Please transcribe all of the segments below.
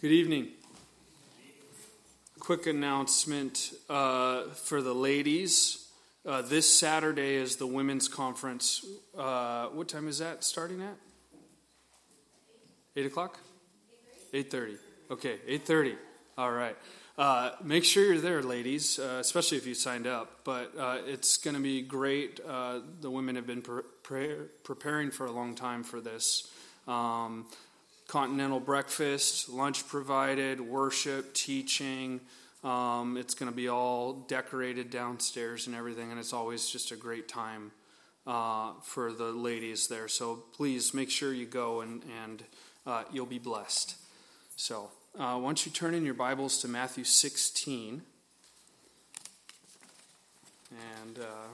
Good evening. Quick announcement uh, for the ladies. Uh, this Saturday is the women's conference. Uh, what time is that starting at? Eight o'clock. Eight thirty. Okay, eight thirty. All right. Uh, make sure you're there, ladies, uh, especially if you signed up. But uh, it's going to be great. the women have been pre- pre- preparing for a long time for this. Um, continental breakfast, lunch provided, worship, teaching. Um, it's going to be all decorated downstairs and everything, and it's always just a great time uh, for the ladies there. So please make sure you go and, and uh, you'll be blessed. So uh, once you turn in your Bibles to Matthew 16, and uh,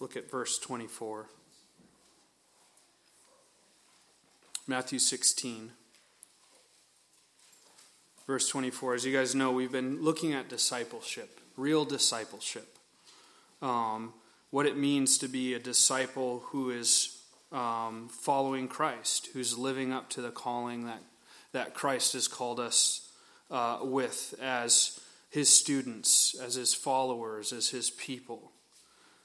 look at verse 24. Matthew 16, verse 24. As you guys know, we've been looking at discipleship, real discipleship. Um, what it means to be a disciple who is um, following Christ, who's living up to the calling that, that Christ has called us uh, with as his students, as his followers, as his people.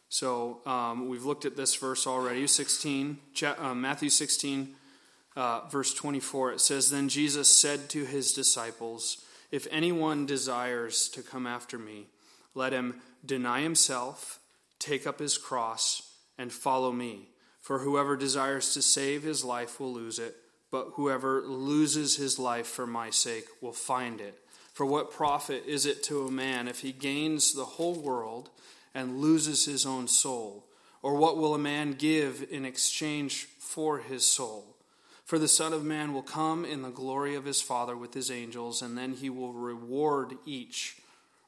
So um, we've looked at this verse already, 16, uh, Matthew 16, uh, verse 24, it says, Then Jesus said to his disciples, If anyone desires to come after me, let him deny himself, take up his cross, and follow me. For whoever desires to save his life will lose it, but whoever loses his life for my sake will find it. For what profit is it to a man if he gains the whole world and loses his own soul? Or what will a man give in exchange for his soul? For the Son of Man will come in the glory of his Father with his angels, and then he will reward each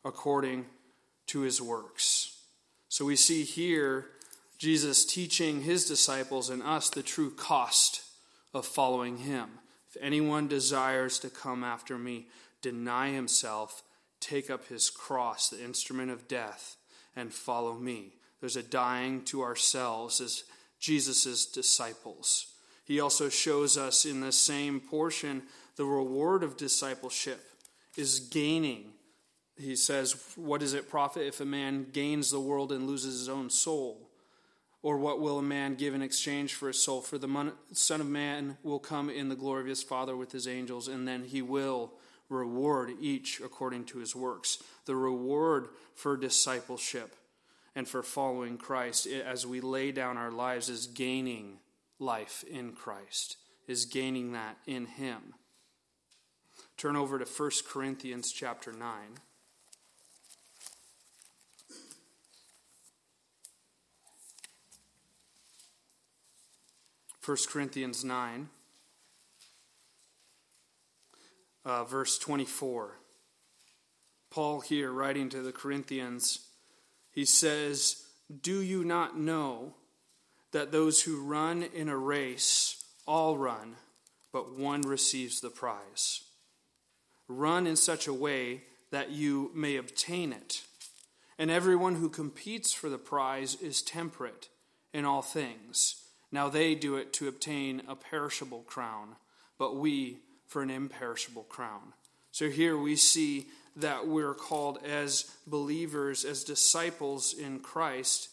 according to his works. So we see here Jesus teaching his disciples and us the true cost of following him. If anyone desires to come after me, deny himself, take up his cross, the instrument of death, and follow me. There's a dying to ourselves as Jesus' disciples. He also shows us in the same portion the reward of discipleship is gaining. He says, What does it profit if a man gains the world and loses his own soul? Or what will a man give in exchange for his soul? For the Son of Man will come in the glory of his Father with his angels, and then he will reward each according to his works. The reward for discipleship and for following Christ as we lay down our lives is gaining life in Christ, is gaining that in Him. Turn over to 1 Corinthians chapter 9. First Corinthians 9, uh, verse 24. Paul here writing to the Corinthians, he says, Do you not know that those who run in a race all run, but one receives the prize. Run in such a way that you may obtain it. And everyone who competes for the prize is temperate in all things. Now they do it to obtain a perishable crown, but we for an imperishable crown. So here we see that we're called as believers, as disciples in Christ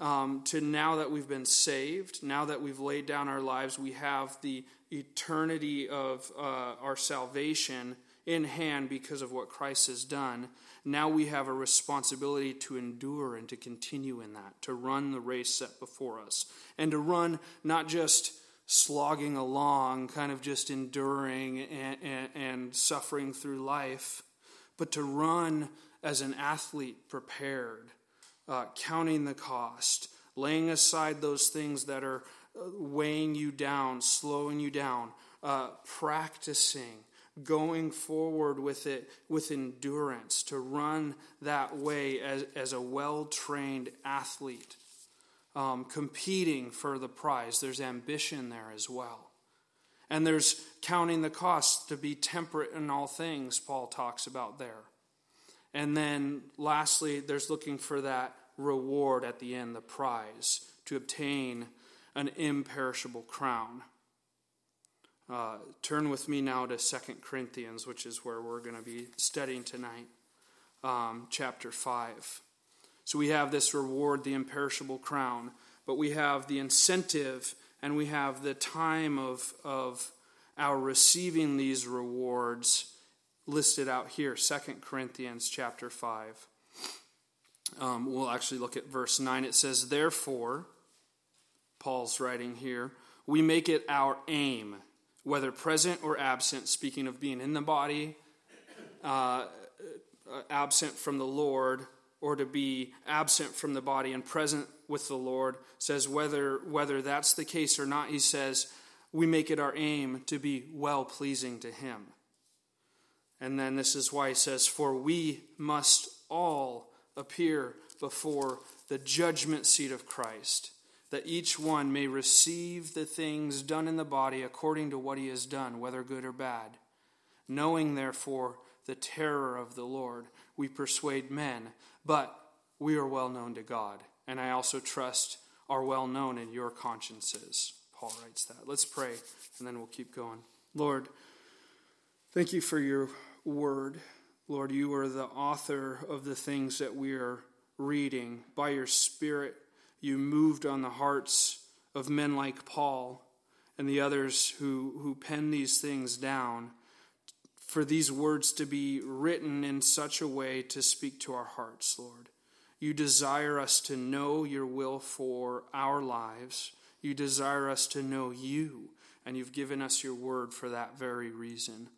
um, to now that we've been saved, now that we've laid down our lives, we have the eternity of uh, our salvation in hand because of what Christ has done. Now we have a responsibility to endure and to continue in that, to run the race set before us, and to run not just slogging along, kind of just enduring and, and, and suffering through life, but to run as an athlete prepared uh, counting the cost, laying aside those things that are uh, weighing you down, slowing you down, uh, practicing, going forward with it with endurance, to run that way as, as a well trained athlete, um, competing for the prize. There's ambition there as well. And there's counting the cost to be temperate in all things, Paul talks about there. And then lastly, there's looking for that reward at the end, the prize, to obtain an imperishable crown. Uh, turn with me now to Second Corinthians, which is where we're going to be studying tonight, um, chapter 5. So we have this reward, the imperishable crown, but we have the incentive and we have the time of, of our receiving these rewards listed out here, Second Corinthians chapter 5. Um, we'll actually look at verse 9. It says, Therefore, Paul's writing here, we make it our aim whether present or absent, speaking of being in the body, uh, absent from the Lord, or to be absent from the body and present with the Lord, says whether whether that's the case or not, he says, we make it our aim to be well pleasing to him. And then this is why he says, For we must all appear before the judgment seat of Christ that each one may receive the things done in the body according to what he has done, whether good or bad. Knowing, therefore, the terror of the Lord, we persuade men, but we are well known to God, and I also trust are well known in your consciences. Paul writes that. Let's pray, and then we'll keep going. Lord, thank you for your word. Lord, you are the author of the things that we are reading. By your Spirit, you moved on the hearts of men like Paul and the others who, who pen these things down for these words to be written in such a way to speak to our hearts, Lord. You desire us to know your will for our lives. You desire us to know you, and you've given us your word for that very reason.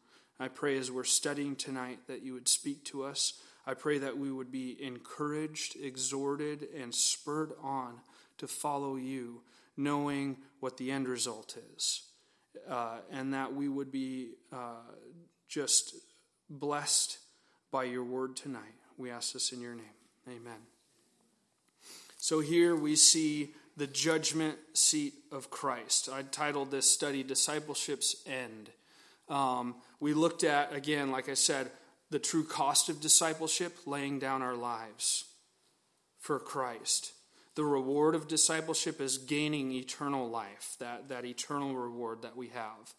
I pray as we're studying tonight that you would speak to us I pray that we would be encouraged, exhorted, and spurred on to follow you, knowing what the end result is. Uh, and that we would be uh, just blessed by your word tonight. We ask this in your name. Amen. So here we see the judgment seat of Christ. I titled this study Discipleship's End. Um, we looked at, again, like I said, the true cost of discipleship, laying down our lives for Christ. The reward of discipleship is gaining eternal life, that, that eternal reward that we have.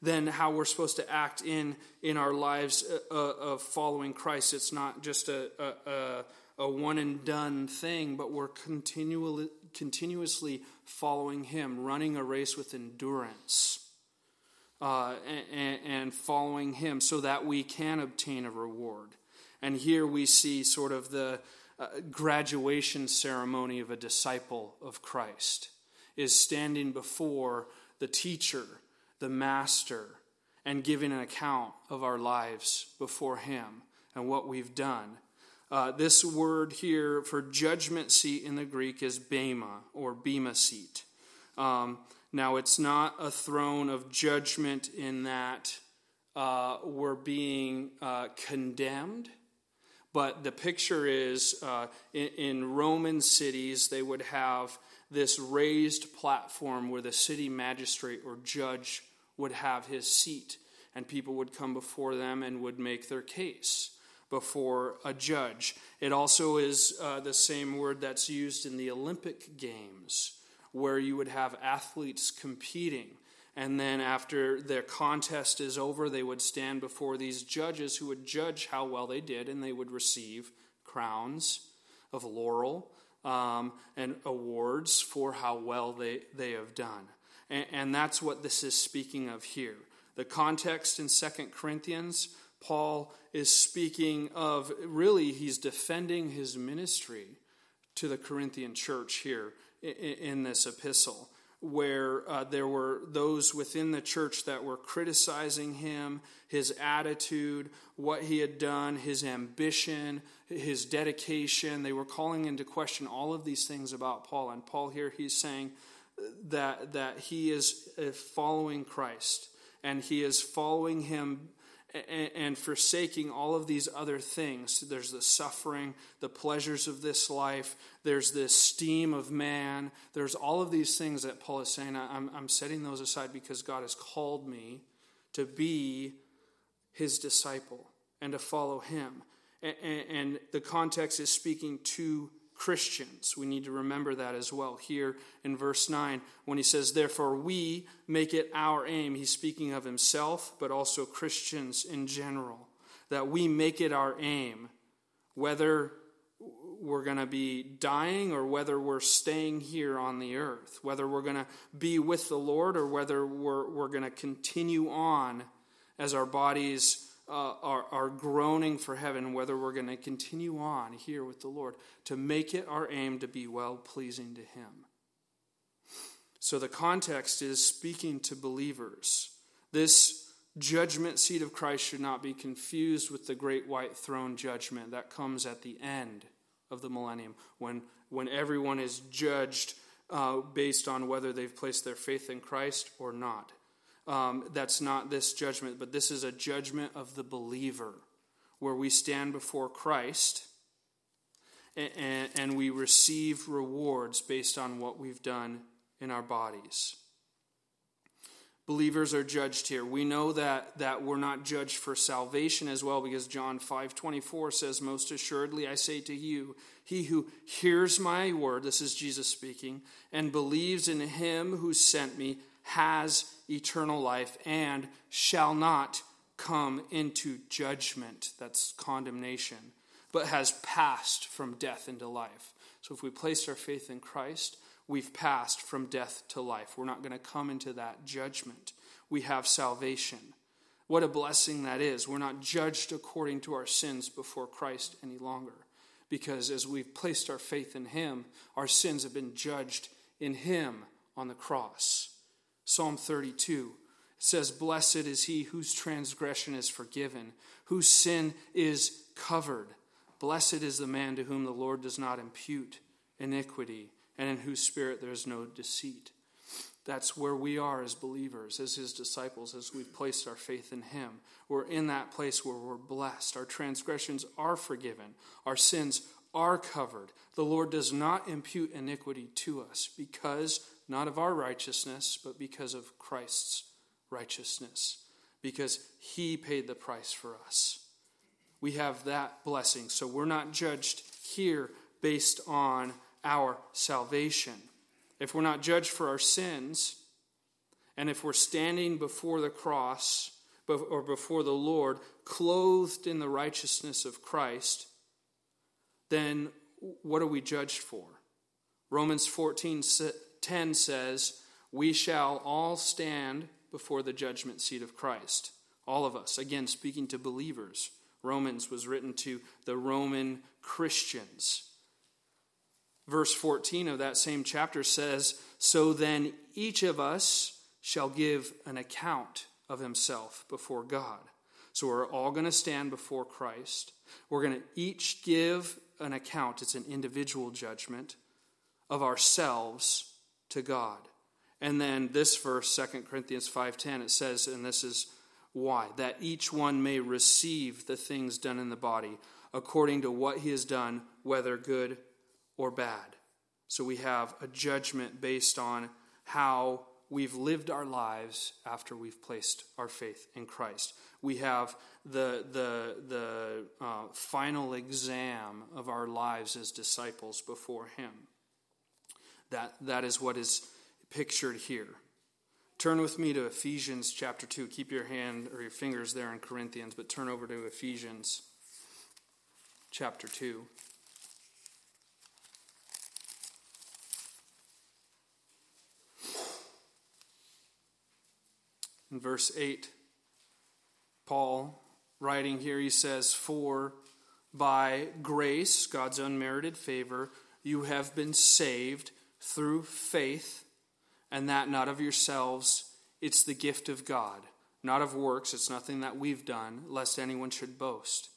Then, how we're supposed to act in, in our lives uh, uh of following Christ. It's not just a, a, a one and done thing, but we're continually, continuously following Him, running a race with endurance uh, and, and following him so that we can obtain a reward. And here we see sort of the uh, graduation ceremony of a disciple of Christ is standing before the teacher, the master, and giving an account of our lives before him and what we've done. Uh, this word here for judgment seat in the Greek is bema or bema seat. Um, now, it's not a throne of judgment in that uh, we're being uh, condemned, but the picture is uh, in, in Roman cities, they would have this raised platform where the city magistrate or judge would have his seat, and people would come before them and would make their case before a judge. It also is uh, the same word that's used in the Olympic Games where you would have athletes competing. And then after their contest is over, they would stand before these judges who would judge how well they did, and they would receive crowns of laurel um, and awards for how well they, they have done. And, and that's what this is speaking of here. The context in Second Corinthians, Paul is speaking of really, he's defending his ministry to the Corinthian church here in this epistle, where uh, there were those within the church that were criticizing him, his attitude, what he had done, his ambition, his dedication. They were calling into question all of these things about Paul. And Paul here, he's saying that, that he is uh, following Christ and he is following him and forsaking all of these other things. There's the suffering, the pleasures of this life, there's the esteem of man, there's all of these things that Paul is saying. I'm, I'm setting those aside because God has called me to be his disciple and to follow him. And, and the context is speaking to Christians. We need to remember that as well here in verse 9 when he says, Therefore, we make it our aim. He's speaking of himself, but also Christians in general, that we make it our aim, whether we're going to be dying or whether we're staying here on the earth, whether we're going to be with the Lord or whether we're, we're going to continue on as our bodies uh, are, are groaning for heaven, whether we're going to continue on here with the Lord, to make it our aim to be well pleasing to Him. So the context is speaking to believers. This judgment seat of Christ should not be confused with the great white throne judgment that comes at the end of the millennium when, when everyone is judged uh, based on whether they've placed their faith in Christ or not. Um, that's not this judgment, but this is a judgment of the believer where we stand before Christ and, and we receive rewards based on what we've done in our bodies believers are judged here. We know that, that we're not judged for salvation as well because John 5:24 says most assuredly I say to you he who hears my word this is Jesus speaking and believes in him who sent me has eternal life and shall not come into judgment that's condemnation but has passed from death into life. So if we place our faith in Christ we've passed from death to life. We're not going to come into that judgment. We have salvation. What a blessing that is. We're not judged according to our sins before Christ any longer. Because as we've placed our faith in Him, our sins have been judged in Him on the cross. Psalm 32 says, Blessed is he whose transgression is forgiven, whose sin is covered. Blessed is the man to whom the Lord does not impute iniquity and in whose spirit there is no deceit. That's where we are as believers, as his disciples, as we've placed our faith in him. We're in that place where we're blessed. Our transgressions are forgiven, our sins are covered. The Lord does not impute iniquity to us because not of our righteousness, but because of Christ's righteousness, because he paid the price for us. We have that blessing. So we're not judged here based on our salvation. If we're not judged for our sins, and if we're standing before the cross or before the Lord, clothed in the righteousness of Christ, then what are we judged for? Romans 14 10 says, We shall all stand before the judgment seat of Christ. All of us. Again, speaking to believers. Romans was written to the Roman Christians. Verse 14 of that same chapter says, So then each of us shall give an account of himself before God. So we're all going to stand before Christ. We're going to each give an account, it's an individual judgment, of ourselves to God. And then this verse, 2 Corinthians 5:10, it says, and this is why, that each one may receive the things done in the body according to what he has done, whether good or bad. So we have a judgment based on how we've lived our lives after we've placed our faith in Christ. We have the, the, the uh, final exam of our lives as disciples before Him. That, that is what is pictured here. Turn with me to Ephesians chapter 2. Keep your hand or your fingers there in Corinthians, but turn over to Ephesians chapter 2. In verse 8, Paul, writing here, he says, For by grace, God's unmerited favor, you have been saved through faith, and that not of yourselves. It's the gift of God, not of works. It's nothing that we've done, lest anyone should boast.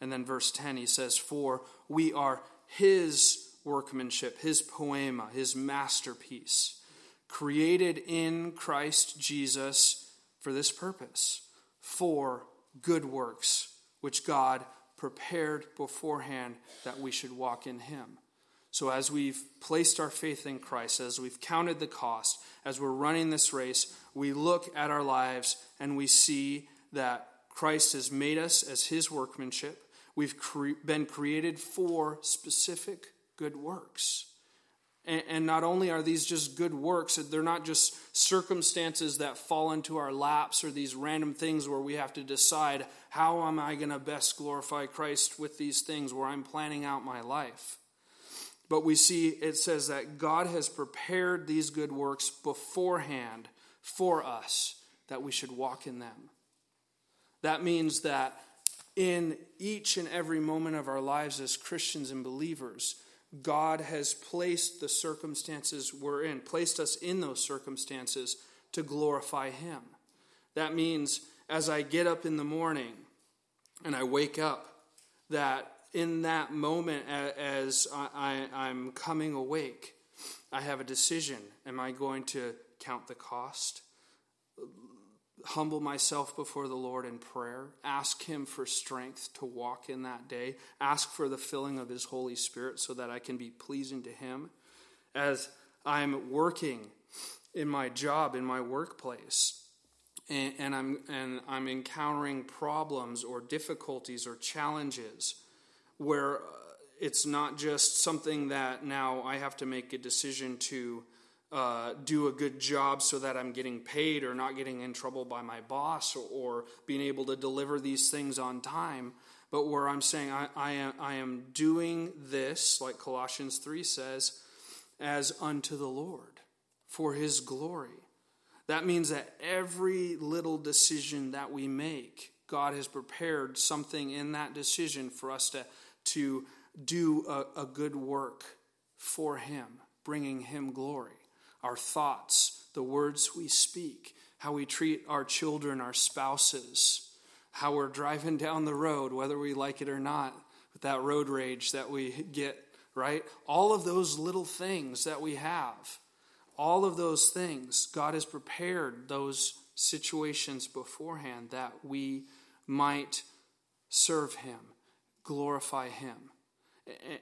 And then verse 10, he says, For we are his workmanship, his poema, his masterpiece, created in Christ Jesus for this purpose for good works, which God prepared beforehand that we should walk in Him. So, as we've placed our faith in Christ, as we've counted the cost, as we're running this race, we look at our lives and we see that Christ has made us as His workmanship. We've cre- been created for specific good works. And, not only are these just good works, they're not just circumstances that fall into our laps or these random things where we have to decide how am I going to best glorify Christ with these things where I'm planning out my life. But we see it says that God has prepared these good works beforehand for us that we should walk in them. That means that in each and every moment of our lives as Christians and believers, God has placed the circumstances we're in, placed us in those circumstances to glorify Him. That means as I get up in the morning and I wake up, that in that moment as I, am coming awake, I have a decision. Am I going to count the cost? humble myself before the Lord in prayer, ask Him for strength to walk in that day, ask for the filling of His Holy Spirit so that I can be pleasing to Him. As I'm working in my job, in my workplace, and, and I'm, and I'm encountering problems or difficulties or challenges where uh, it's not just something that now I have to make a decision to uh, do a good job so that I'm getting paid or not getting in trouble by my boss or, or being able to deliver these things on time, but where I'm saying I, I, am, I am doing this, like Colossians 3 says, as unto the Lord for his glory. That means that every little decision that we make, God has prepared something in that decision for us to, to do a, a good work for Him, bringing Him glory our thoughts, the words we speak, how we treat our children, our spouses, how we're driving down the road, whether we like it or not, with that road rage that we get, right? All of those little things that we have, all of those things, God has prepared those situations beforehand that we might serve Him, glorify Him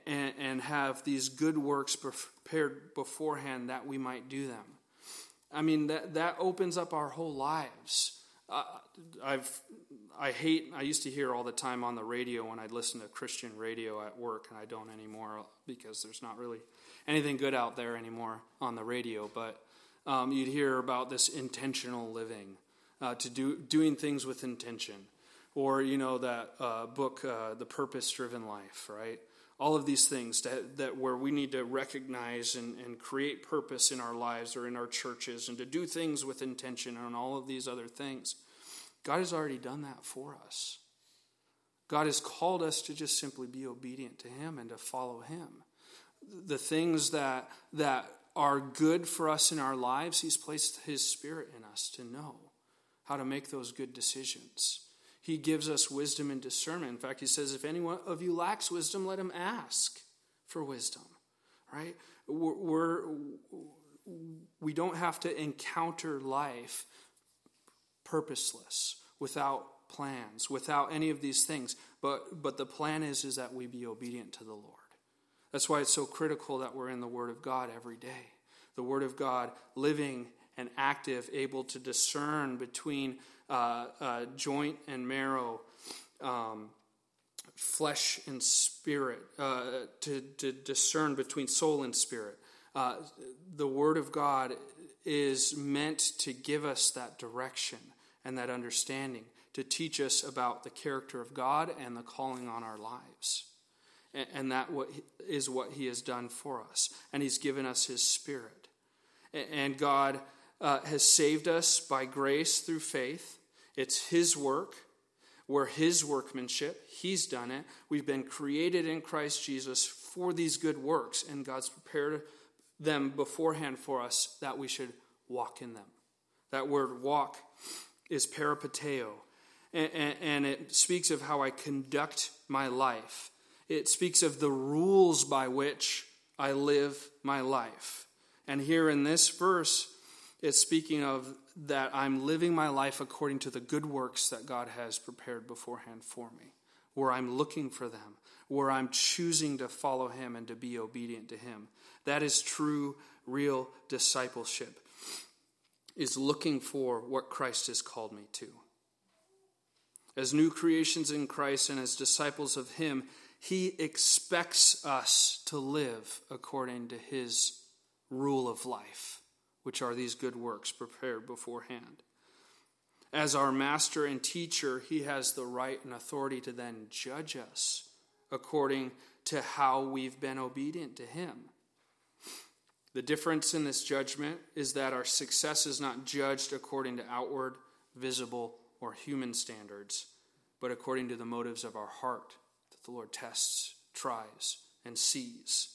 and, have these good works prepared beforehand that we might do them. I mean, that, that opens up our whole lives. Uh, I've, I hate, I used to hear all the time on the radio when I'd listen to Christian radio at work, and I don't anymore because there's not really anything good out there anymore on the radio. But um, you'd hear about this intentional living, uh, to do doing things with intention, or you know that uh, book, uh, The Purpose Driven Life, right? all of these things that, that where we need to recognize and, and create purpose in our lives or in our churches and to do things with intention and all of these other things god has already done that for us. God has called us to just simply be obedient to him and to follow him. The things that that are good for us in our lives he's placed his spirit in us to know how to make those good decisions he gives us wisdom and discernment. In fact, he says, if anyone of you lacks wisdom, let him ask for wisdom. Right? We're, we do not have to encounter life purposeless, without plans, without any of these things. But, but the plan is, is that we be obedient to the Lord. That's why it's so critical that we're in the Word of God every day. The Word of God living and active, able to discern between uh, uh, joint and marrow, um, flesh and spirit, uh, to, to, discern between soul and spirit. Uh, the Word of God is meant to give us that direction and that understanding, to teach us about the character of God and the calling on our lives. And, that is what He has done for us. And He's given us His Spirit. And God uh, has saved us by grace through faith. It's His work. We're His workmanship. He's done it. We've been created in Christ Jesus for these good works, and God's prepared them beforehand for us that we should walk in them. That word walk is peripateo, and, it speaks of how I conduct my life. It speaks of the rules by which I live my life. And here in this verse, it's speaking of that I'm living my life according to the good works that God has prepared beforehand for me, where I'm looking for them, where I'm choosing to follow Him and to be obedient to Him. That is true, real discipleship, is looking for what Christ has called me to. As new creations in Christ and as disciples of Him, he expects us to live according to his rule of life, which are these good works prepared beforehand. As our master and teacher, he has the right and authority to then judge us according to how we've been obedient to him. The difference in this judgment is that our success is not judged according to outward, visible, or human standards, but according to the motives of our heart that the Lord tests, tries, and sees.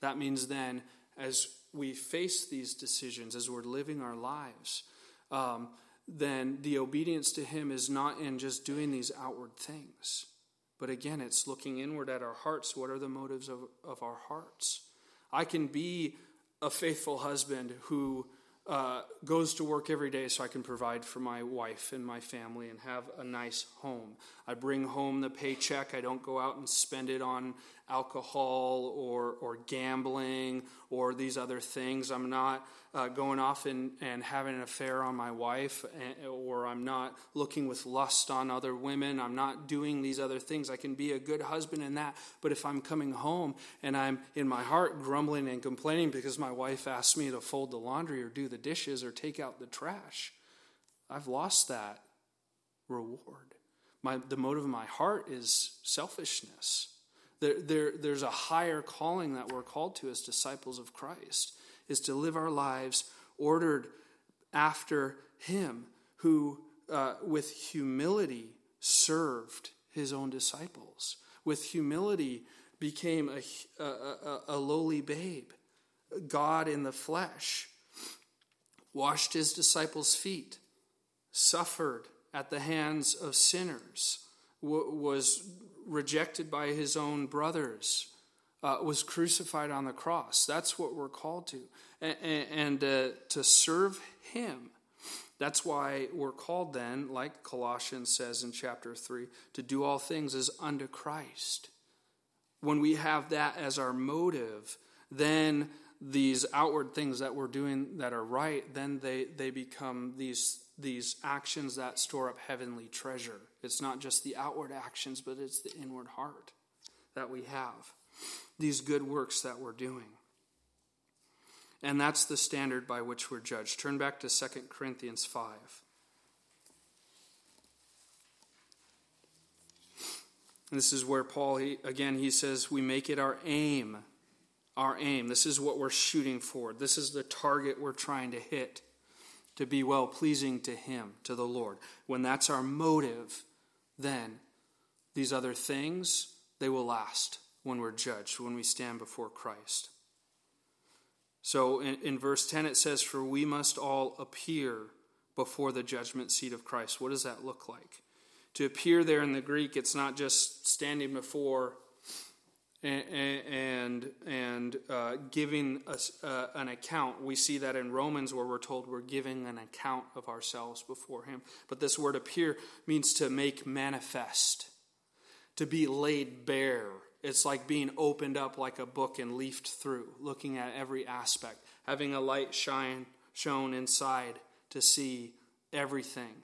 That means then, as we face these decisions, as we're living our lives, um, then the obedience to Him is not in just doing these outward things. But again, it's looking inward at our hearts. What are the motives of, of our hearts? I can be a faithful husband who uh, goes to work every day so I can provide for my wife and my family and have a nice home. I bring home the paycheck. I don't go out and spend it on alcohol or, or gambling or these other things. I'm not uh, going off and, and having an affair on my wife and, or I'm not looking with lust on other women. I'm not doing these other things. I can be a good husband in that. But if I'm coming home and I'm in my heart grumbling and complaining because my wife asked me to fold the laundry or do the dishes or take out the trash, I've lost that reward. My, the motive of my heart is selfishness. There, there, there's a higher calling that we're called to as disciples of Christ, is to live our lives ordered after Him, who uh, with humility served His own disciples, with humility became a, a, a lowly babe, God in the flesh, washed His disciples' feet, suffered at the hands of sinners, was rejected by his own brothers, uh, was crucified on the cross. That's what we're called to. And, and uh, to serve him. That's why we're called then, like Colossians says in chapter 3, to do all things as unto Christ. When we have that as our motive, then these outward things that we're doing that are right, then they, they become these these actions that store up heavenly treasure. It's not just the outward actions, but it's the inward heart that we have. These good works that we're doing. And that's the standard by which we're judged. Turn back to 2 Corinthians 5. And this is where Paul, he, again, he says, we make it our aim. Our aim. This is what we're shooting for. This is the target we're trying to hit to be well pleasing to Him, to the Lord. When that's our motive, then these other things, they will last when we're judged, when we stand before Christ. So in, in, verse 10, it says, For we must all appear before the judgment seat of Christ. What does that look like? To appear there in the Greek, it's not just standing before and and uh, giving us uh, an account. We see that in Romans where we're told we're giving an account of ourselves before Him. But this word appear means to make manifest, to be laid bare. It's like being opened up like a book and leafed through, looking at every aspect, having a light shine shown inside to see everything.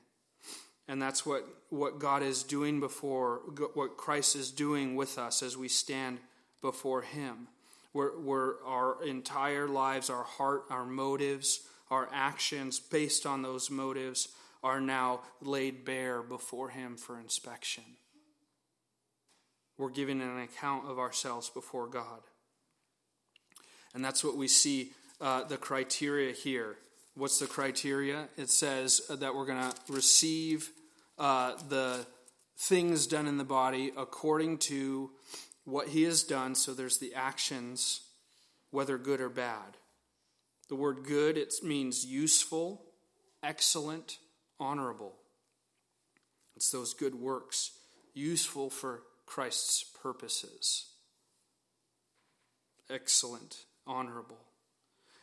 And that's what, what God is doing before, what Christ is doing with us as we stand before Him. Where, where our entire lives, our heart, our motives, our actions based on those motives are now laid bare before Him for inspection. We're giving an account of ourselves before God. And that's what we see uh, the criteria here. What's the criteria? It says that we're going to receive uh, the things done in the body according to what he has done, so there's the actions, whether good or bad. The word good, it means useful, excellent, honorable. It's those good works, useful for Christ's purposes. Excellent, honorable.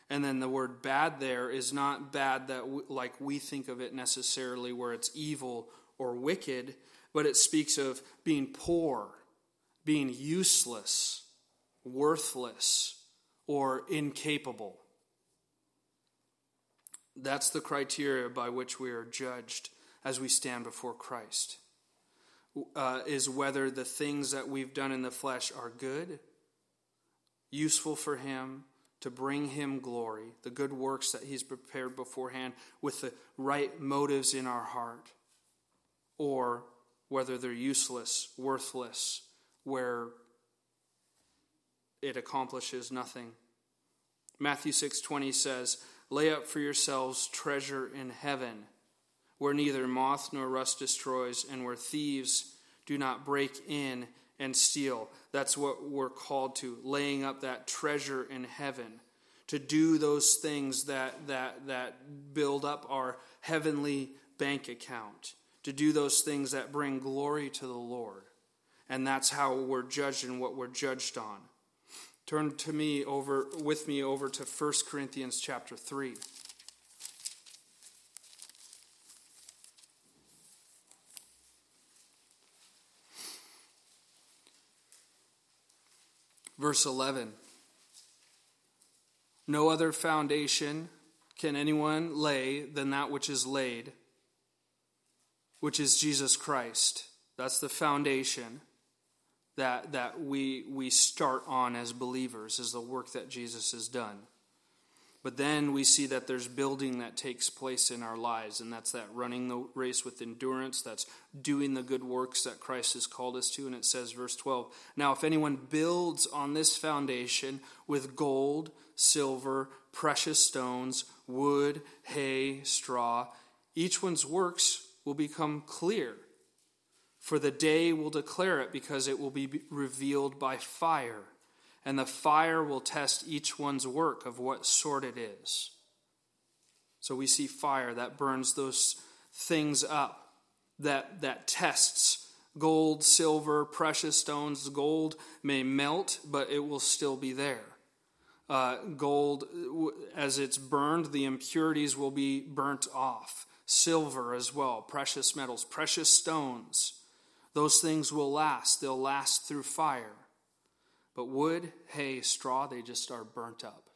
And then the word bad there is not bad that w- like we think of it necessarily, where it's evil or wicked, but it speaks of being poor being useless, worthless, or incapable. That's the criteria by which we are judged as we stand before Christ. Uh, is whether the things that we've done in the flesh are good, useful for Him, to bring Him glory, the good works that He's prepared beforehand with the right motives in our heart, or whether they're useless, worthless, where it accomplishes nothing. Matthew 6:20 says, "Lay up for yourselves treasure in heaven, where neither moth nor rust destroys and where thieves do not break in and steal." That's what we're called to, laying up that treasure in heaven, to do those things that that that build up our heavenly bank account, to do those things that bring glory to the Lord. And that's how we're judged and what we're judged on. Turn to me over with me over to 1 Corinthians chapter 3. Verse 11. No other foundation can anyone lay than that which is laid, which is Jesus Christ. That's the foundation that, that we, we start on as believers, is the work that Jesus has done. But then we see that there's building that takes place in our lives, and that's that running the race with endurance, that's doing the good works that Christ has called us to. And it says, verse 12 Now, if anyone builds on this foundation with gold, silver, precious stones, wood, hay, straw, each one's works will become clear for the day will declare it because it will be revealed by fire, and the fire will test each one's work of what sort it is. So we see fire that burns those things up, that, that tests gold, silver, precious stones. Gold may melt, but it will still be there. Uh, gold, as it's burned, the impurities will be burnt off. Silver as well, precious metals, precious stones those things will last. They'll last through fire. But wood, hay, straw, they just are burnt up.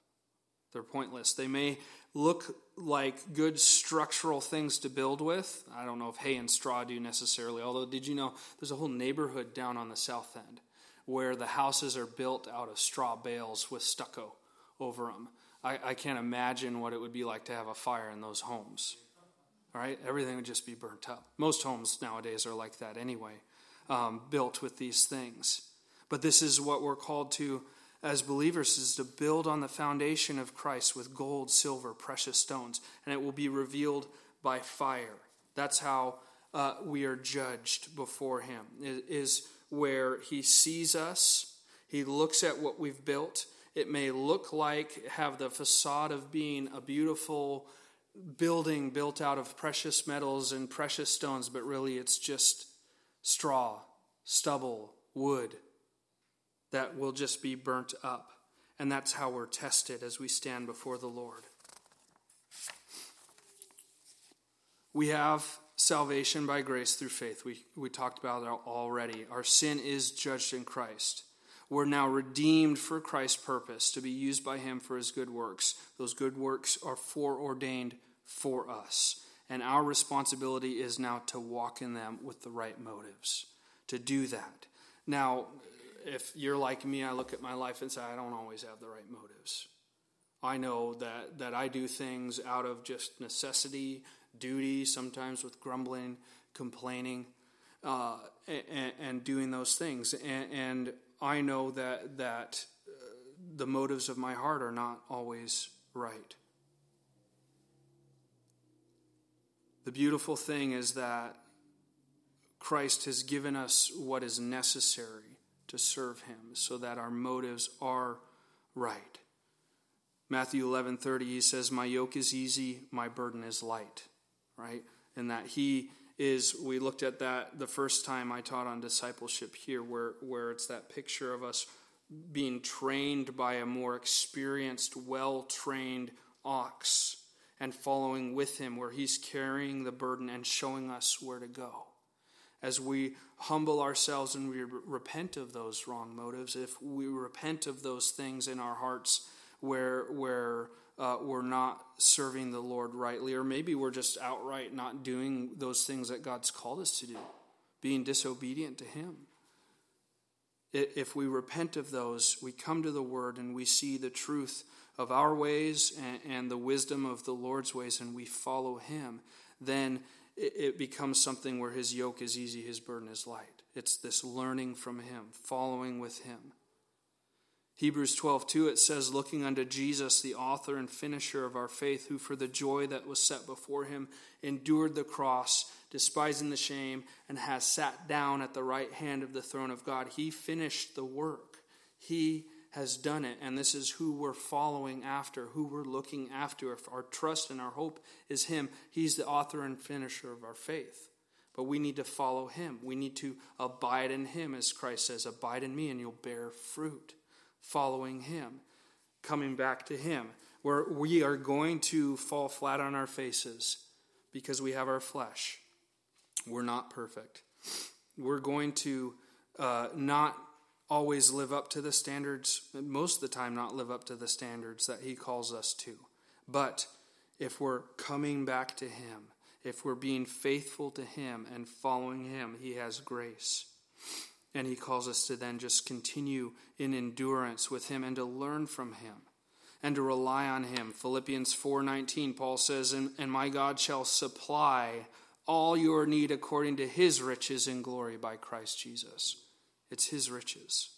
They're pointless. They may look like good structural things to build with. I don't know if hay and straw do necessarily. Although, did you know there's a whole neighborhood down on the south end where the houses are built out of straw bales with stucco over them? I, I can't imagine what it would be like to have a fire in those homes. All right, everything would just be burnt up. Most homes nowadays are like that anyway um, built with these things. But this is what we're called to as believers is to build on the foundation of Christ with gold, silver, precious stones, and it will be revealed by fire. That's how uh, we are judged before Him. It is where He sees us, He looks at what we've built. It may look like have the facade of being a beautiful building built out of precious metals and precious stones, but really it's just straw, stubble, wood that will just be burnt up. And that's how we're tested as we stand before the Lord. We have salvation by grace through faith. We, we talked about it already. Our sin is judged in Christ. We're now redeemed for Christ's purpose to be used by Him for His good works. Those good works are foreordained for us. And our responsibility is now to walk in them with the right motives, to do that. Now, if you're like me, I look at my life and say, I don't always have the right motives. I know that, that I do things out of just necessity, duty, sometimes with grumbling, complaining, uh, and, and, doing those things. And, and I know that, that uh, the motives of my heart are not always right. The beautiful thing is that Christ has given us what is necessary to serve him so that our motives are right. Matthew 11:30 he says my yoke is easy my burden is light right and that he is we looked at that the first time I taught on discipleship here where where it's that picture of us being trained by a more experienced well-trained ox and following with him, where he's carrying the burden and showing us where to go. As we humble ourselves and we repent of those wrong motives, if we repent of those things in our hearts where, where uh, we're not serving the Lord rightly, or maybe we're just outright not doing those things that God's called us to do, being disobedient to Him. If we repent of those, we come to the Word and we see the truth of our ways and, and the wisdom of the Lord's ways, and we follow Him, then it, becomes something where His yoke is easy, His burden is light. It's this learning from Him, following with Him. Hebrews 12, 2, it says, Looking unto Jesus, the author and finisher of our faith, who for the joy that was set before him endured the cross, despising the shame, and has sat down at the right hand of the throne of God. He finished the work. He has done it, and this is who we're following after, who we're looking after. If our trust and our hope is Him, He's the author and finisher of our faith. But we need to follow Him. We need to abide in Him, as Christ says, Abide in me, and you'll bear fruit following Him, coming back to Him. Where we are going to fall flat on our faces because we have our flesh. We're not perfect. We're going to uh, not always live up to the standards, most of the time, not live up to the standards that He calls us to. But if we're coming back to Him, if we're being faithful to Him and following Him, He has grace. And he calls us to then just continue in endurance with him and to learn from him and to rely on him. Philippians 4:19 Paul says, and, "And my God shall supply all your need according to his riches in glory by Christ Jesus." It's his riches.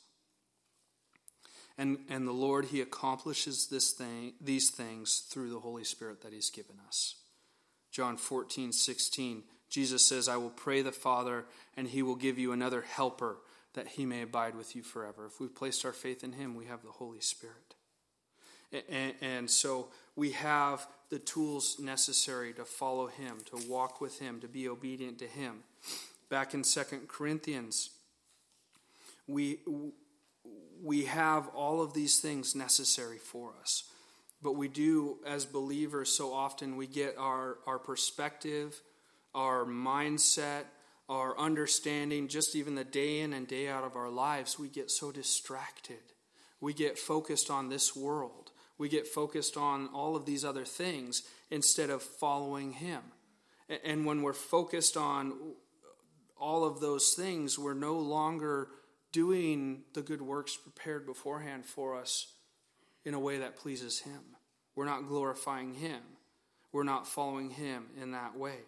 And, and the Lord, He accomplishes this thing, these things through the Holy Spirit that He's given us. John 14, 16, Jesus says, I will pray the Father, and he will give you another helper that he may abide with you forever. If we've placed our faith in him, we have the Holy Spirit. And, and, so we have the tools necessary to follow him, to walk with him, to be obedient to him. Back in Second Corinthians, we, we have all of these things necessary for us. But we do, as believers, so often we get our, our perspective our mindset, our understanding, just even the day in and day out of our lives, we get so distracted. We get focused on this world. We get focused on all of these other things instead of following Him. And when we're focused on all of those things, we're no longer doing the good works prepared beforehand for us in a way that pleases Him. We're not glorifying Him. We're not following Him in that way.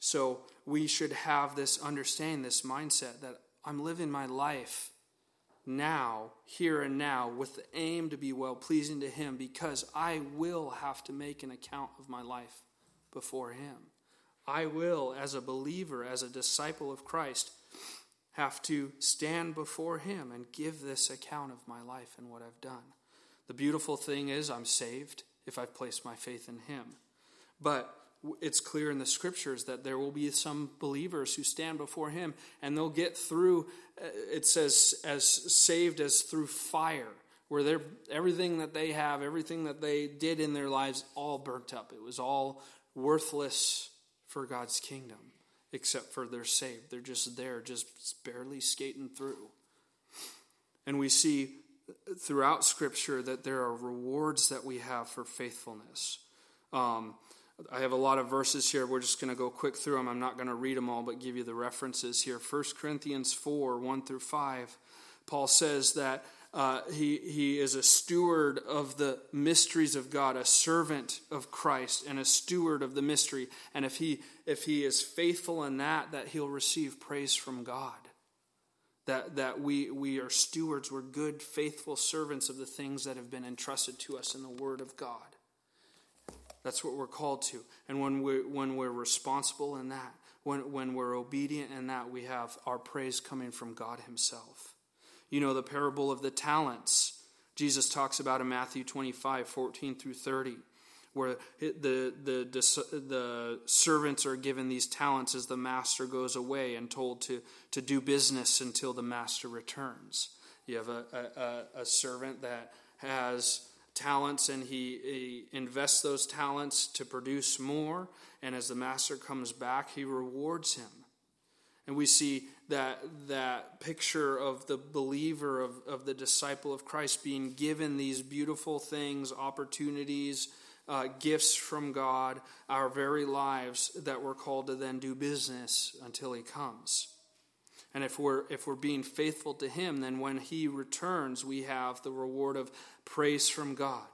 So we should have this understanding, this mindset that I'm living my life now, here and now, with the aim to be well pleasing to Him because I will have to make an account of my life before Him. I will, as a believer, as a disciple of Christ, have to stand before Him and give this account of my life and what I've done. The beautiful thing is, I'm saved if I've placed my faith in Him. But it's clear in the scriptures that there will be some believers who stand before him and they'll get through uh, it says as saved as through fire where everything that they have everything that they did in their lives all burnt up it was all worthless for god's kingdom except for they're saved they're just there just barely skating through and we see throughout scripture that there are rewards that we have for faithfulness um, I have a lot of verses here. We're just going to go quick through them. I'm not going to read them all, but give you the references here. 1 Corinthians 4 1 through 5. Paul says that uh, he, he is a steward of the mysteries of God, a servant of Christ, and a steward of the mystery. And if he, if he is faithful in that, that he'll receive praise from God. That, that we, we are stewards, we're good, faithful servants of the things that have been entrusted to us in the Word of God. That's what we're called to. And when we're, when we're responsible in that, when, when we're obedient in that, we have our praise coming from God Himself. You know, the parable of the talents, Jesus talks about in Matthew 25, 14 through 30, where the, the, the, servants are given these talents as the master goes away and told to, to do business until the master returns. You have a, a, a servant that has talents and he, he, invests those talents to produce more. And as the master comes back, he rewards him. And we see that, that picture of the believer, of, of the disciple of Christ being given these beautiful things, opportunities, uh, gifts from God, our very lives that we're called to then do business until He comes. And if we're, if we're being faithful to Him, then when He returns, we have the reward of praise from God.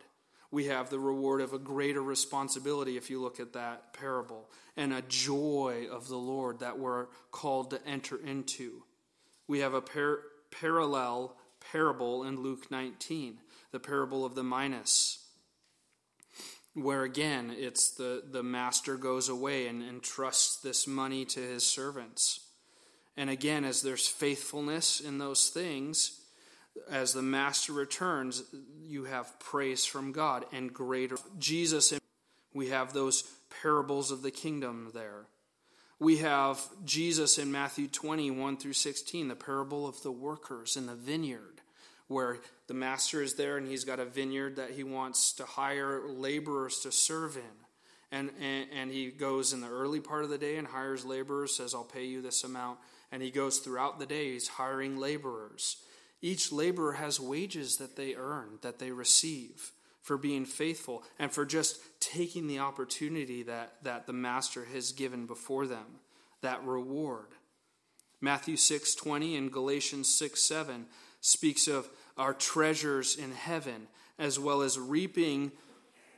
We have the reward of a greater responsibility, if you look at that parable, and a joy of the Lord that we're called to enter into. We have a par- parallel parable in Luke 19, the parable of the minas, where again it's the, the master goes away and entrusts this money to his servants. And again, as there's faithfulness in those things, as the master returns, you have praise from God and greater. Jesus, we have those parables of the kingdom there. We have Jesus in Matthew 21 through 16, the parable of the workers in the vineyard, where the master is there and he's got a vineyard that he wants to hire laborers to serve in. And, and, and he goes in the early part of the day and hires laborers, says, I'll pay you this amount. And he goes throughout the day, he's hiring laborers. Each laborer has wages that they earn, that they receive for being faithful and for just taking the opportunity that, that the master has given before them, that reward. Matthew 6:20 and Galatians 6:7 speaks of our treasures in heaven as well as reaping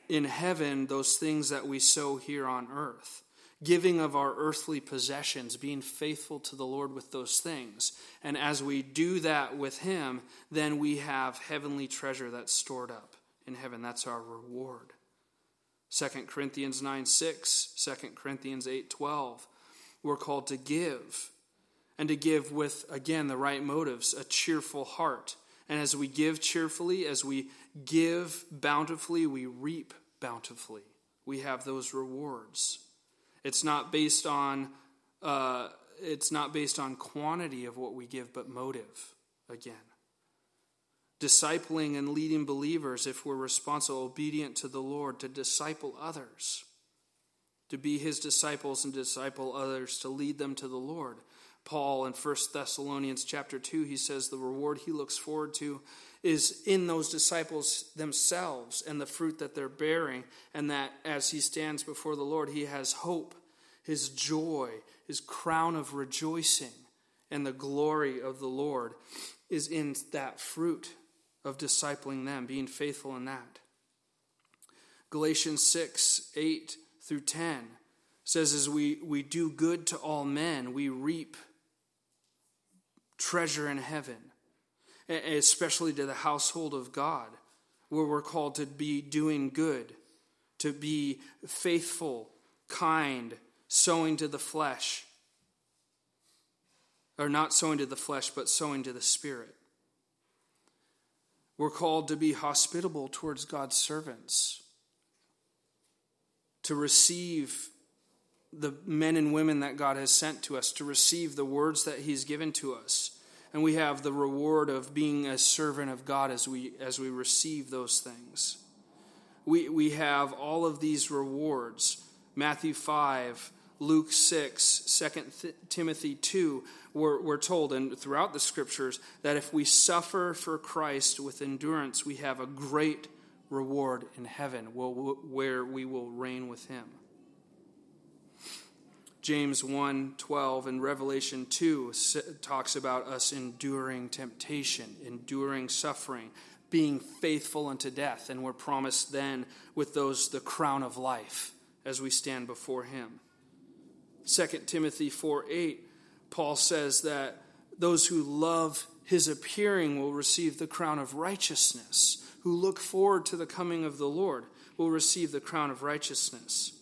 in heaven those things that we sow here on earth. Giving of our earthly possessions, being faithful to the Lord with those things. And as we do that with Him, then we have heavenly treasure that's stored up in heaven. That's our reward. 2 Corinthians 9 6, 2 Corinthians 8 12. We're called to give, and to give with, again, the right motives, a cheerful heart. And as we give cheerfully, as we give bountifully, we reap bountifully. We have those rewards. It's not based on uh, it's not based on quantity of what we give, but motive again discipling and leading believers if we're responsible, obedient to the Lord, to disciple others, to be his disciples and disciple others, to lead them to the Lord. Paul in 1 Thessalonians chapter 2, he says the reward he looks forward to is in those disciples themselves and the fruit that they're bearing, and that as he stands before the Lord, he has hope, his joy, his crown of rejoicing, and the glory of the Lord is in that fruit of discipling them, being faithful in that. Galatians 6 8 through 10 says, As we, we do good to all men, we reap treasure in heaven, especially to the household of God, where we're called to be doing good, to be faithful, kind, sowing to the flesh. Or not sowing to the flesh, but sowing to the Spirit. We're called to be hospitable towards God's servants, to receive the men and women that God has sent to us, to receive the words that He's given to us. And we have the reward of being a servant of God as we, as we receive those things. We, we have all of these rewards. Matthew 5, Luke 6, 2 Timothy 2, we're, we're told, and throughout the scriptures, that if we suffer for Christ with endurance, we have a great reward in heaven where we will reign with him. James 1 12 and Revelation 2 talks about us enduring temptation, enduring suffering, being faithful unto death, and we're promised then with those the crown of life as we stand before him. 2 Timothy 4 8 Paul says that those who love his appearing will receive the crown of righteousness, who look forward to the coming of the Lord will receive the crown of righteousness.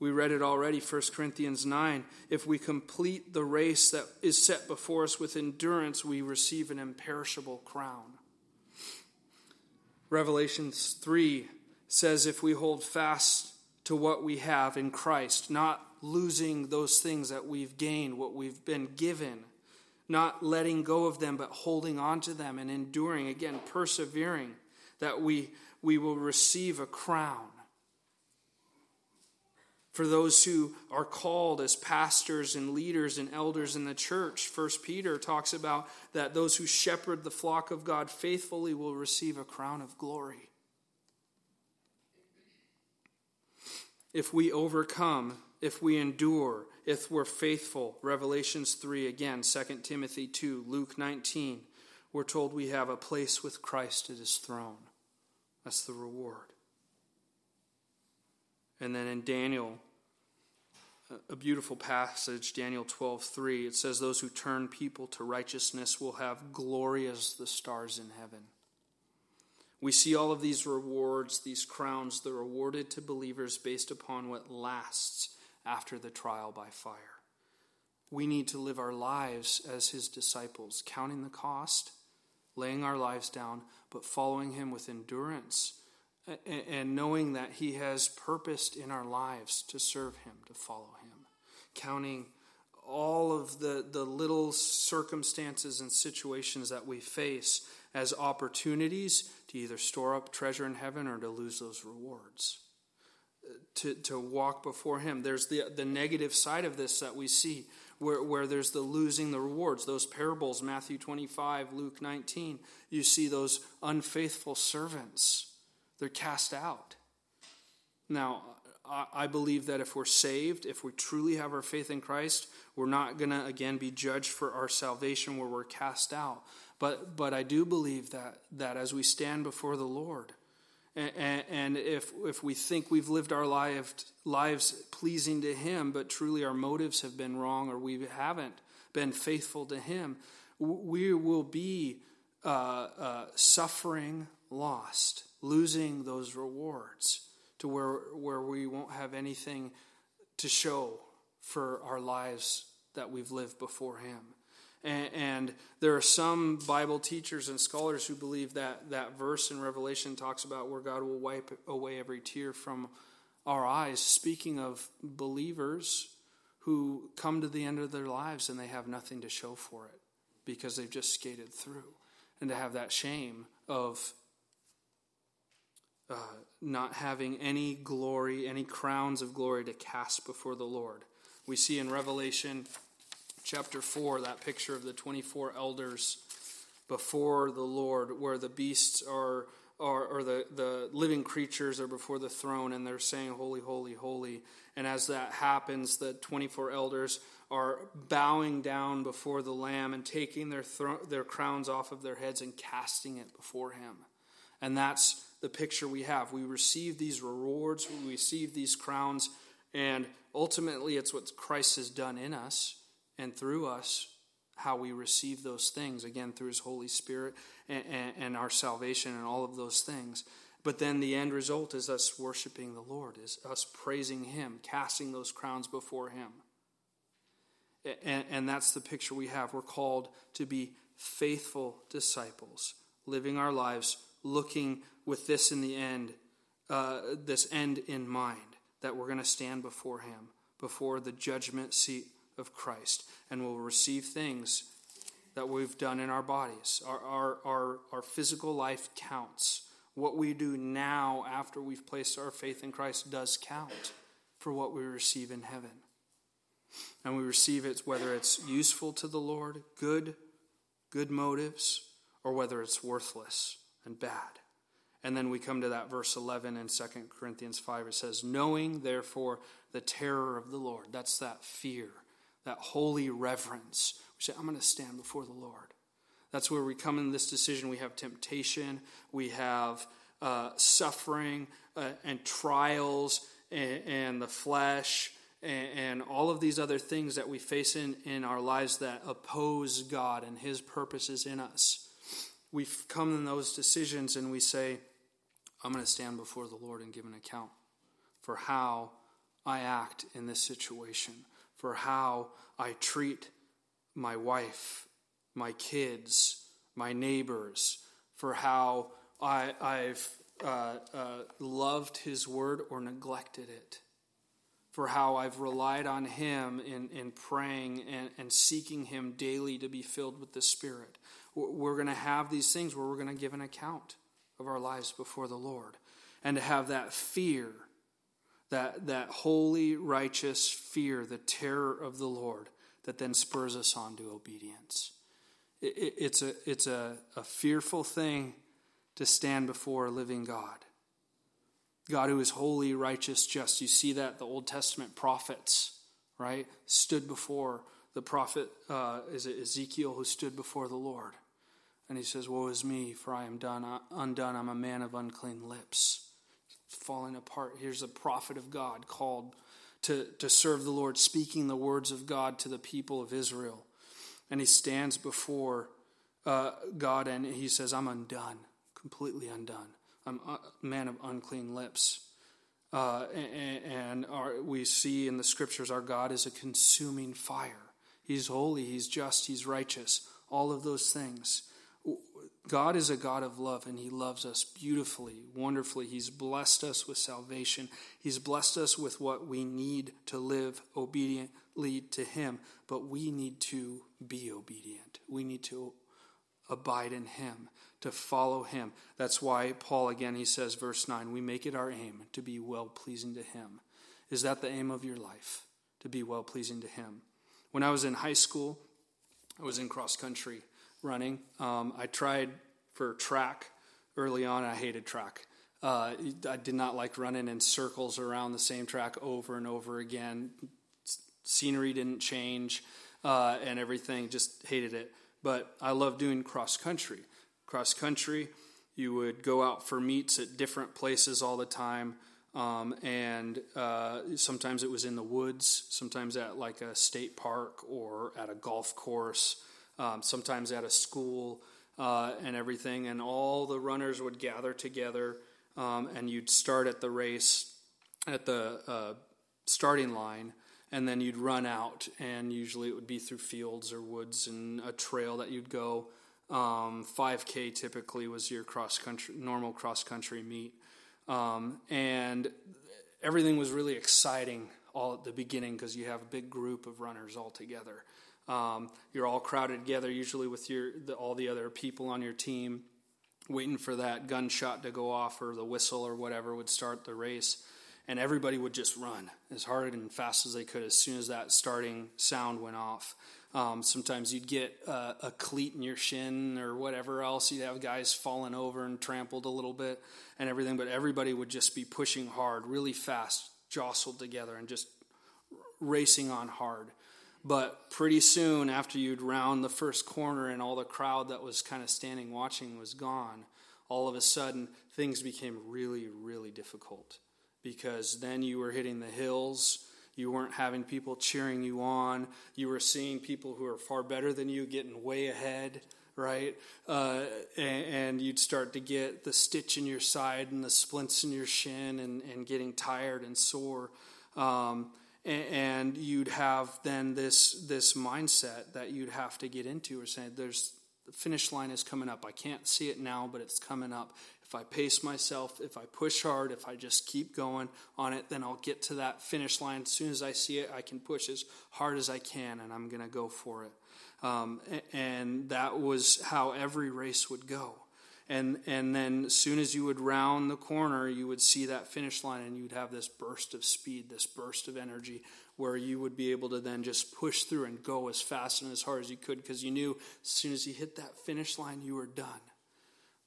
We read it already, 1 Corinthians 9. If we complete the race that is set before us with endurance, we receive an imperishable crown. Revelation 3 says, If we hold fast to what we have in Christ, not losing those things that we've gained, what we've been given, not letting go of them, but holding on to them and enduring, again, persevering, that we, we will receive a crown. For those who are called as pastors and leaders and elders in the church, First Peter talks about that those who shepherd the flock of God faithfully will receive a crown of glory. if we overcome, if we endure, if we're faithful. Revelations 3 again, 2 Timothy 2, Luke 19. We're told we have a place with Christ at his throne. That's the reward. And then in Daniel, a beautiful passage, Daniel 12:3, it says those who turn people to righteousness will have glory as the stars in heaven. We see all of these rewards, these crowns, they're awarded to believers based upon what lasts after the trial by fire. We need to live our lives as his disciples, counting the cost, laying our lives down, but following him with endurance and knowing that he has purposed in our lives to serve him, to follow him, counting all of the, the little circumstances and situations that we face as opportunities to either store up treasure in heaven or to lose those rewards. To, to walk before Him. There's the, the negative side of this that we see, where, where there's the losing the rewards. Those parables, Matthew 25, Luke 19, you see those unfaithful servants. They're cast out. Now, I believe that if we're saved, if we truly have our faith in Christ, we're not going to, again, be judged for our salvation where we're cast out. But, but I do believe that, that as we stand before the Lord, and, and if, if we think we've lived our life, lives pleasing to Him, but truly our motives have been wrong or we haven't been faithful to Him, we will be uh, uh, suffering lost, losing those rewards to where, where we won't have anything to show for our lives that we've lived before Him. And, and, there are some Bible teachers and scholars who believe that that verse in Revelation talks about where God will wipe away every tear from our eyes, speaking of believers who come to the end of their lives and they have nothing to show for it because they've just skated through. And to have that shame of uh, not having any glory, any crowns of glory to cast before the Lord. We see in Revelation chapter 4, that picture of the 24 elders before the Lord, where the beasts are, are or the, the living creatures are before the throne and they're saying, Holy, holy, holy. And as that happens, the 24 elders are bowing down before the Lamb and taking their, thro- their crowns off of their heads and casting it before Him. And that's the picture we have. We receive these rewards, we receive these crowns, and ultimately it's what Christ has done in us and through us how we receive those things, again, through His Holy Spirit and, and, and, our salvation and all of those things. But then the end result is us worshiping the Lord, is us praising Him, casting those crowns before Him. And, and that's the picture we have. We're called to be faithful disciples, living our lives looking with this in the end, uh, this end in mind, that we're going to stand before Him, before the judgment seat of Christ and we'll receive things that we've done in our bodies. Our, our, our, our physical life counts. What we do now after we've placed our faith in Christ does count for what we receive in heaven. And we receive it whether it's useful to the Lord, good, good motives, or whether it's worthless and bad. And then we come to that verse 11 in 2 Corinthians 5. It says, Knowing therefore the terror of the Lord. That's that fear that holy reverence. We say, I'm going to stand before the Lord. That's where we come in this decision. We have temptation, we have uh, suffering uh, and trials and, and, the flesh and, all of these other things that we face in, in our lives that oppose God and His purposes in us. We've come in those decisions and we say, I'm going to stand before the Lord and give an account for how I act in this situation for how I treat my wife, my kids, my neighbors, for how I, have uh, uh, loved His word or neglected it, for how I've relied on Him in, in praying and, and seeking Him daily to be filled with the Spirit. We're going to have these things where we're going to give an account of our lives before the Lord and to have that fear that, that holy, righteous fear, the terror of the Lord, that then spurs us on to obedience. It, it, it's a, it's a, a fearful thing to stand before a living God. God who is holy, righteous, just. You see that the Old Testament prophets, right, stood before the prophet, uh, is it Ezekiel, who stood before the Lord. And he says, Woe is me, for I am done, uh, undone. I'm a man of unclean lips. Falling apart. Here's a prophet of God called to, to serve the Lord, speaking the words of God to the people of Israel. And he stands before uh, God and he says, I'm undone, completely undone. I'm a man of unclean lips. Uh, and, and our, we see in the scriptures our God is a consuming fire. He's holy, He's just, He's righteous, all of those things. God is a God of love, and He loves us beautifully, wonderfully. He's blessed us with salvation. He's blessed us with what we need to live obediently to Him, but we need to be obedient. We need to abide in Him, to follow Him. That's why Paul, again, he says, verse 9, we make it our aim to be well pleasing to Him. Is that the aim of your life? To be well pleasing to Him? When I was in high school, I was in cross country running. Um, I tried for track early on. I hated track. Uh, I did not like running in circles around the same track over and over again. Scenery didn't change, uh, and everything. Just hated it. But I love doing cross country. Cross country, you would go out for meets at different places all the time. Um, and uh, sometimes it was in the woods, sometimes at like a state park or at a golf course, um, sometimes at a school uh, and everything. And all the runners would gather together, um, and you'd start at the race at the uh, starting line, and then you'd run out. And usually it would be through fields or woods and a trail that you'd go. 5K um, typically was your cross country, normal cross country meet. Um, and everything was really exciting all at the beginning because you have a big group of runners all together. Um, you're all crowded together, usually with your the, all the other people on your team, waiting for that gunshot to go off or the whistle or whatever would start the race. And everybody would just run as hard and fast as they could as soon as that starting sound went off. Um, sometimes you'd get a, a, cleat in your shin or whatever else. You'd have guys falling over and trampled a little bit and everything, but everybody would just be pushing hard, really fast, jostled together, and just racing on hard. But pretty soon, after you'd round the first corner and all the crowd that was kind of standing watching was gone, all of a sudden things became really, really difficult because then you were hitting the hills you weren't having people cheering you on. You were seeing people who are far better than you getting way ahead, right? Uh, and, and, you'd start to get the stitch in your side and the splints in your shin and, and getting tired and sore. Um, and, you'd have then this this mindset that you'd have to get into or saying there's the finish line is coming up. I can't see it now, but it's coming up. If I pace myself, if I push hard, if I just keep going on it, then I'll get to that finish line. As soon as I see it, I can push as hard as I can, and I'm going to go for it. Um, and that was how every race would go. And, and then as soon as you would round the corner, you would see that finish line, and you'd have this burst of speed, this burst of energy, where you would be able to then just push through and go as fast and as hard as you could because you knew as soon as you hit that finish line, you were done.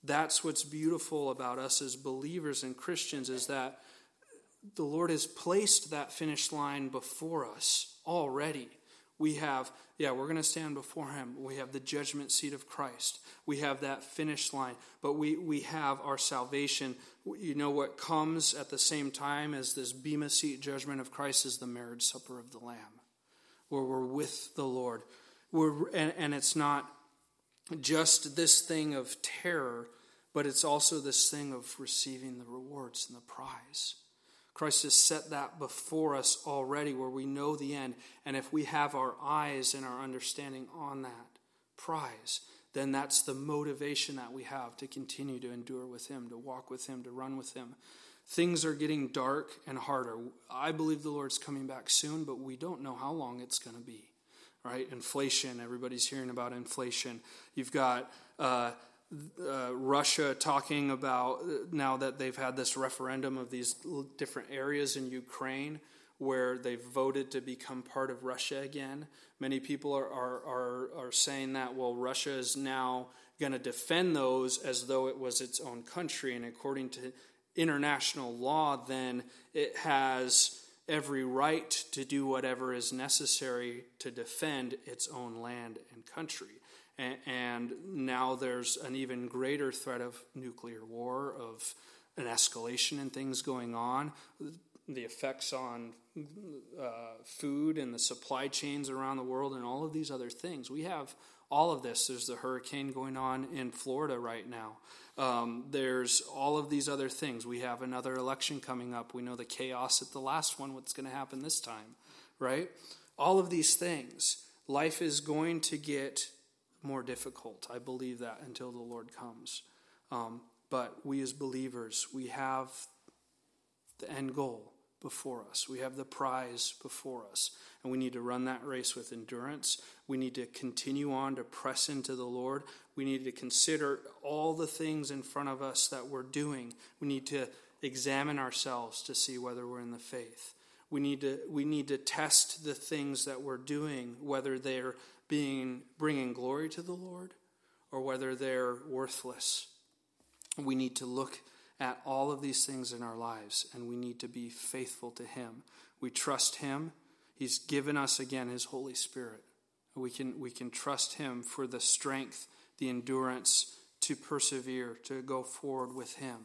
That's what's beautiful about us as believers and Christians is that the Lord has placed that finish line before us already. We have, yeah, we're going to stand before Him. We have the judgment seat of Christ. We have that finish line, but we, we have our salvation. You know what comes at the same time as this Bema seat judgment of Christ is the marriage supper of the Lamb, where we're with the Lord. We're, and, and it's not just this thing of terror, but it's also this thing of receiving the rewards and the prize. Christ has set that before us already where we know the end. And if we have our eyes and our understanding on that prize, then that's the motivation that we have to continue to endure with Him, to walk with Him, to run with Him. Things are getting dark and harder. I believe the Lord's coming back soon, but we don't know how long it's going to be right? Inflation, everybody's hearing about inflation. You've got uh, uh, Russia talking about uh, now that they've had this referendum of these different areas in Ukraine where they've voted to become part of Russia again. Many people are, are, are, are saying that, well, Russia is now going to defend those as though it was its own country. And according to international law, then it has every right to do whatever is necessary to defend its own land and country. And now there's an even greater threat of nuclear war, of an escalation in things going on, the effects on uh, food and the supply chains around the world, and all of these other things. We have all of this. There's the hurricane going on in Florida right now. Um, there's all of these other things. We have another election coming up. We know the chaos at the last one, what's going to happen this time, right? All of these things. Life is going to get more difficult. I believe that until the Lord comes. Um, but we as believers, we have the end goal before us. We have the prize before us. And we need to run that race with endurance. We need to continue on to press into the Lord. We need to consider all the things in front of us that we're doing. We need to examine ourselves to see whether we're in the faith. We need to, we need to test the things that we're doing, whether they're being, bringing glory to the Lord or whether they're worthless. We need to look at all of these things in our lives, and we need to be faithful to Him. We trust Him. He's given us again His Holy Spirit. We can, we can trust Him for the strength, the endurance to persevere, to go forward with Him.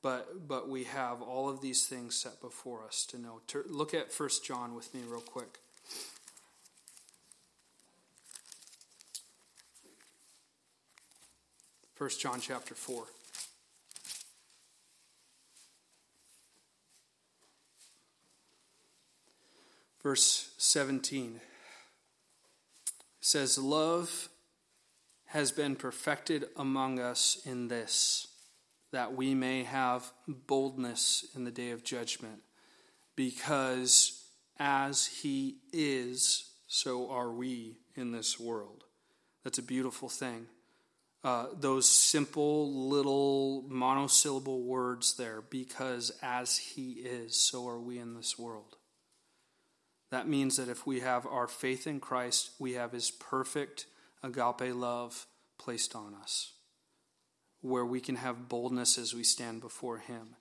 But, but we have all of these things set before us to know. To, look at First John with me, real quick. First John chapter 4. verse 17 says, Love has been perfected among us in this, that we may have boldness in the day of judgment, because as he is, so are we in this world. That's a beautiful thing. Uh, those simple little monosyllable words there, because as he is, so are we in this world. That means that if we have our faith in Christ, we have his perfect agape love placed on us, where we can have boldness as we stand before him.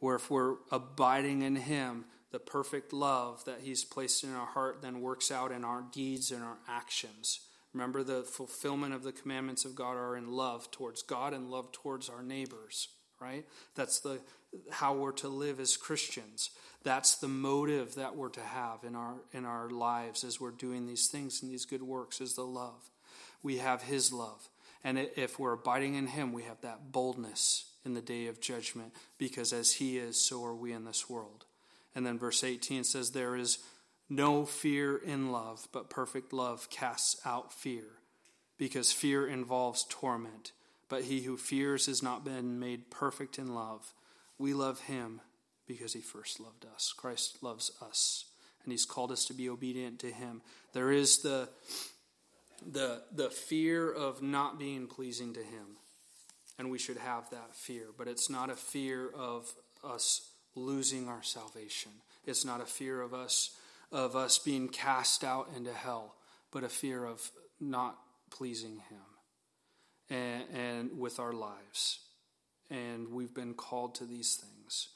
Where if we're abiding in him, the perfect love that he's placed in our heart then works out in our deeds and our actions. Remember, the fulfillment of the commandments of God are in love towards God and love towards our neighbors, right? That's the how we're to live as Christians. That's the motive that we're to have in our in our lives as we're doing these things and these good works is the love. We have his love. And if we're abiding in him, we have that boldness in the day of judgment because as he is, so are we in this world. And then verse 18 says, There is no fear in love, but perfect love casts out fear because fear involves torment. But he who fears has not been made perfect in love. We love him because he first loved us. Christ loves us, and he's called us to be obedient to him. There is the the the fear of not being pleasing to him. And we should have that fear, but it's not a fear of us losing our salvation. It's not a fear of us of us being cast out into hell, but a fear of not pleasing him and, and with our lives. And we've been called to these things.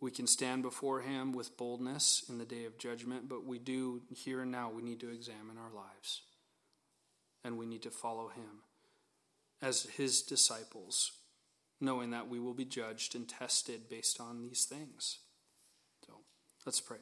We can stand before Him with boldness in the day of judgment, but we do, here and now, we need to examine our lives. And we need to follow Him as His disciples, knowing that we will be judged and tested based on these things. So let's pray.